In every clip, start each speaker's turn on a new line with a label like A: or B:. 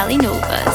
A: Valley Nova.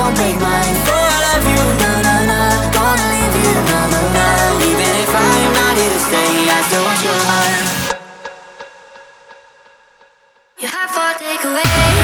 A: don't break mine. For all of you, na na na. Gonna leave you, na na na. Even if I am not here to stay I still want your heart
B: Your heart for takeaway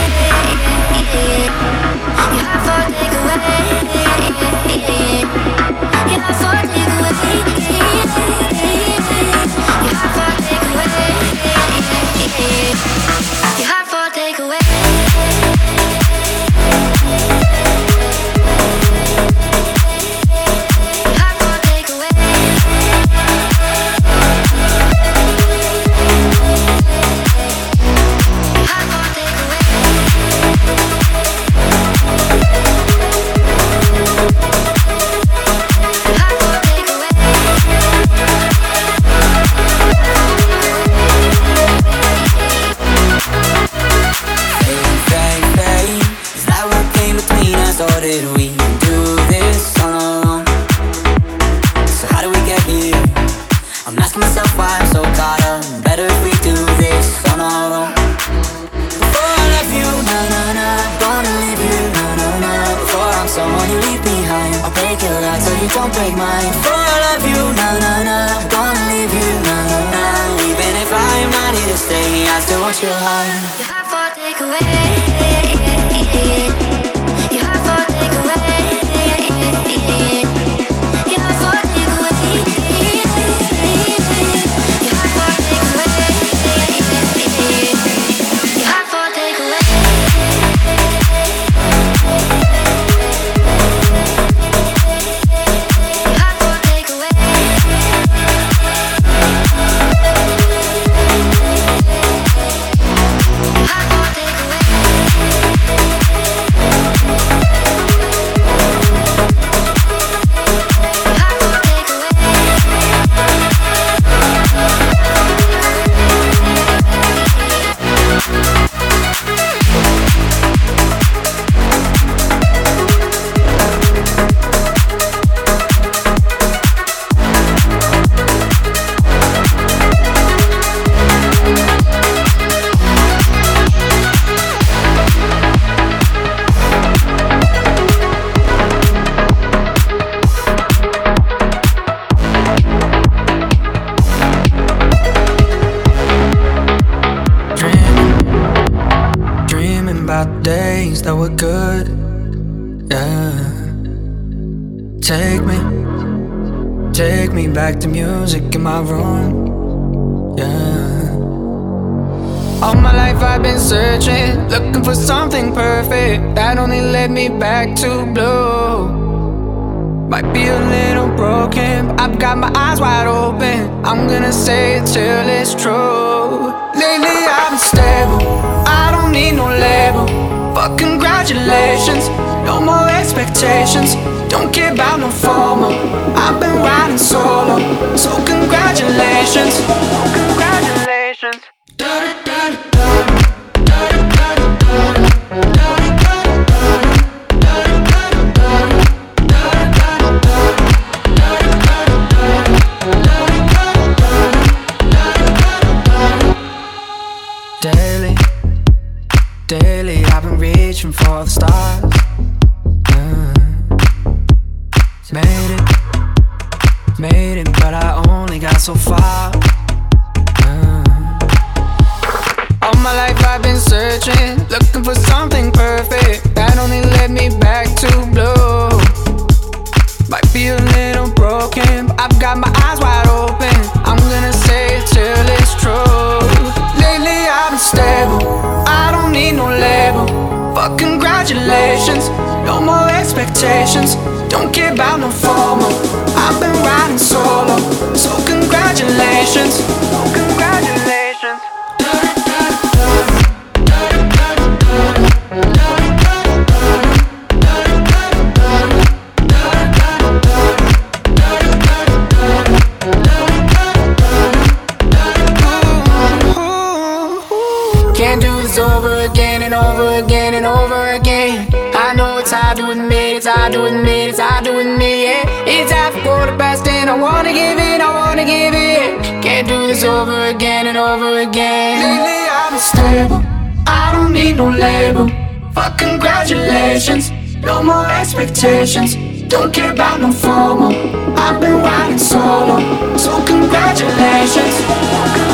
C: congratulations. No more expectations. Don't care about no formal. I've been riding solo. So, congratulations. It's
B: hard to me, it's hard to admit, yeah. It's for the best, and I wanna give it, I wanna give it. Can't do this over again and over again. Lately been stable, I don't need no label. Fuck congratulations, no more expectations. Don't care about no formal. I've been riding solo, so congratulations.